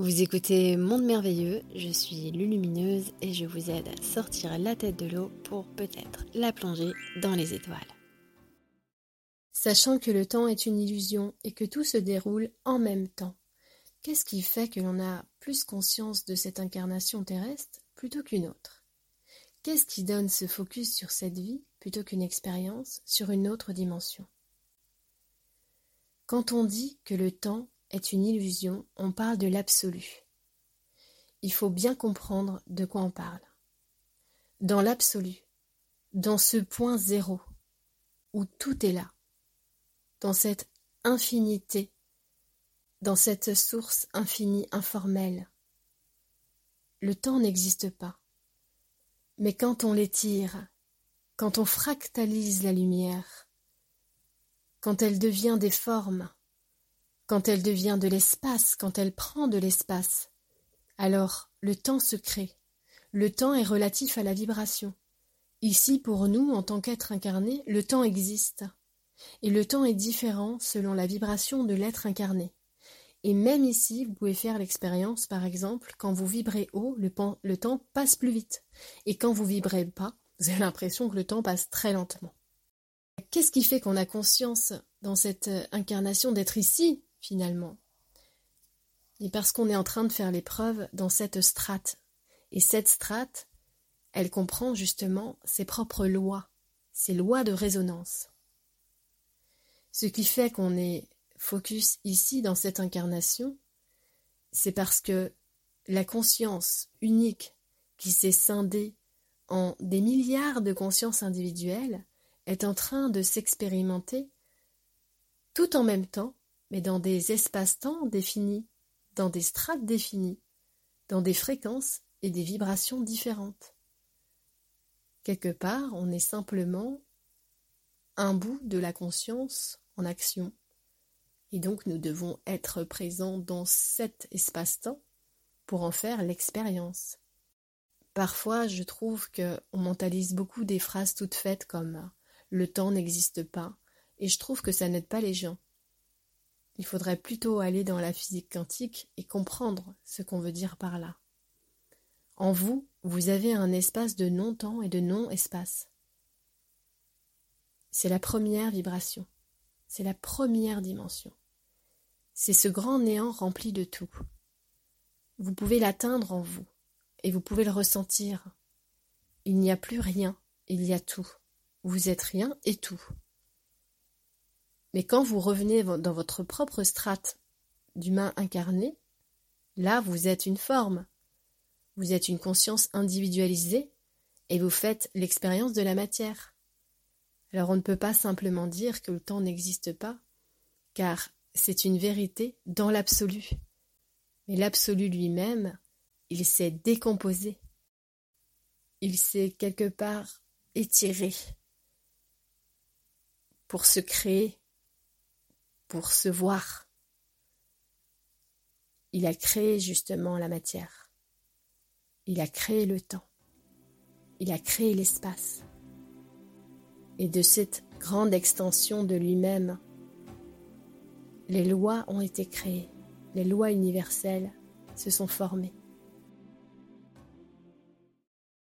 Vous écoutez Monde Merveilleux, je suis Lulumineuse et je vous aide à sortir la tête de l'eau pour peut-être la plonger dans les étoiles. Sachant que le temps est une illusion et que tout se déroule en même temps, qu'est-ce qui fait que l'on a plus conscience de cette incarnation terrestre plutôt qu'une autre? Qu'est-ce qui donne ce focus sur cette vie plutôt qu'une expérience sur une autre dimension? Quand on dit que le temps est une illusion, on parle de l'absolu. Il faut bien comprendre de quoi on parle. Dans l'absolu, dans ce point zéro, où tout est là, dans cette infinité, dans cette source infinie informelle, le temps n'existe pas. Mais quand on l'étire, quand on fractalise la lumière, quand elle devient des formes, quand elle devient de l'espace, quand elle prend de l'espace, alors le temps se crée. Le temps est relatif à la vibration. Ici, pour nous, en tant qu'être incarné, le temps existe. Et le temps est différent selon la vibration de l'être incarné. Et même ici, vous pouvez faire l'expérience, par exemple, quand vous vibrez haut, le, temps passe plus vite. Et quand vous vibrez pas, vous avez l'impression que le temps passe très lentement. Qu'est-ce qui fait qu'on a conscience dans cette euh, incarnation d'être ici, finalement. Et parce qu'on est en train de faire l'épreuve dans cette strate. Et cette strate, elle comprend justement ses propres lois, ses lois de résonance. Ce qui fait qu'on est focus ici dans cette incarnation, c'est parce que la conscience unique qui s'est scindée en des milliards de consciences individuelles est en train de s'expérimenter tout en même temps mais dans des espaces-temps définis, dans des strates définies, dans des fréquences et des vibrations différentes. Quelque part, on est simplement un bout de la conscience en action. Et donc nous devons être présents dans cet espace-temps pour en faire l'expérience. Parfois, je trouve qu'on mentalise beaucoup des phrases toutes faites comme le temps n'existe pas, et je trouve que ça n'aide pas les gens. Il faudrait plutôt aller dans la physique quantique et comprendre ce qu'on veut dire par là. En vous, vous avez un espace de non-temps et de non-espace. C'est la première vibration, c'est la première dimension. C'est ce grand néant rempli de tout. Vous pouvez l'atteindre en vous, et vous pouvez le ressentir. Il n'y a plus rien, il y a tout. Vous êtes rien et tout. Mais quand vous revenez dans votre propre strate d'humain incarné, là vous êtes une forme, vous êtes une conscience individualisée et vous faites l'expérience de la matière. Alors on ne peut pas simplement dire que le temps n'existe pas, car c'est une vérité dans l'absolu. Mais l'absolu lui-même, il s'est décomposé. Il s'est quelque part étiré pour se créer pour se voir. Il a créé justement la matière. Il a créé le temps. Il a créé l'espace. Et de cette grande extension de lui-même, les lois ont été créées. Les lois universelles se sont formées.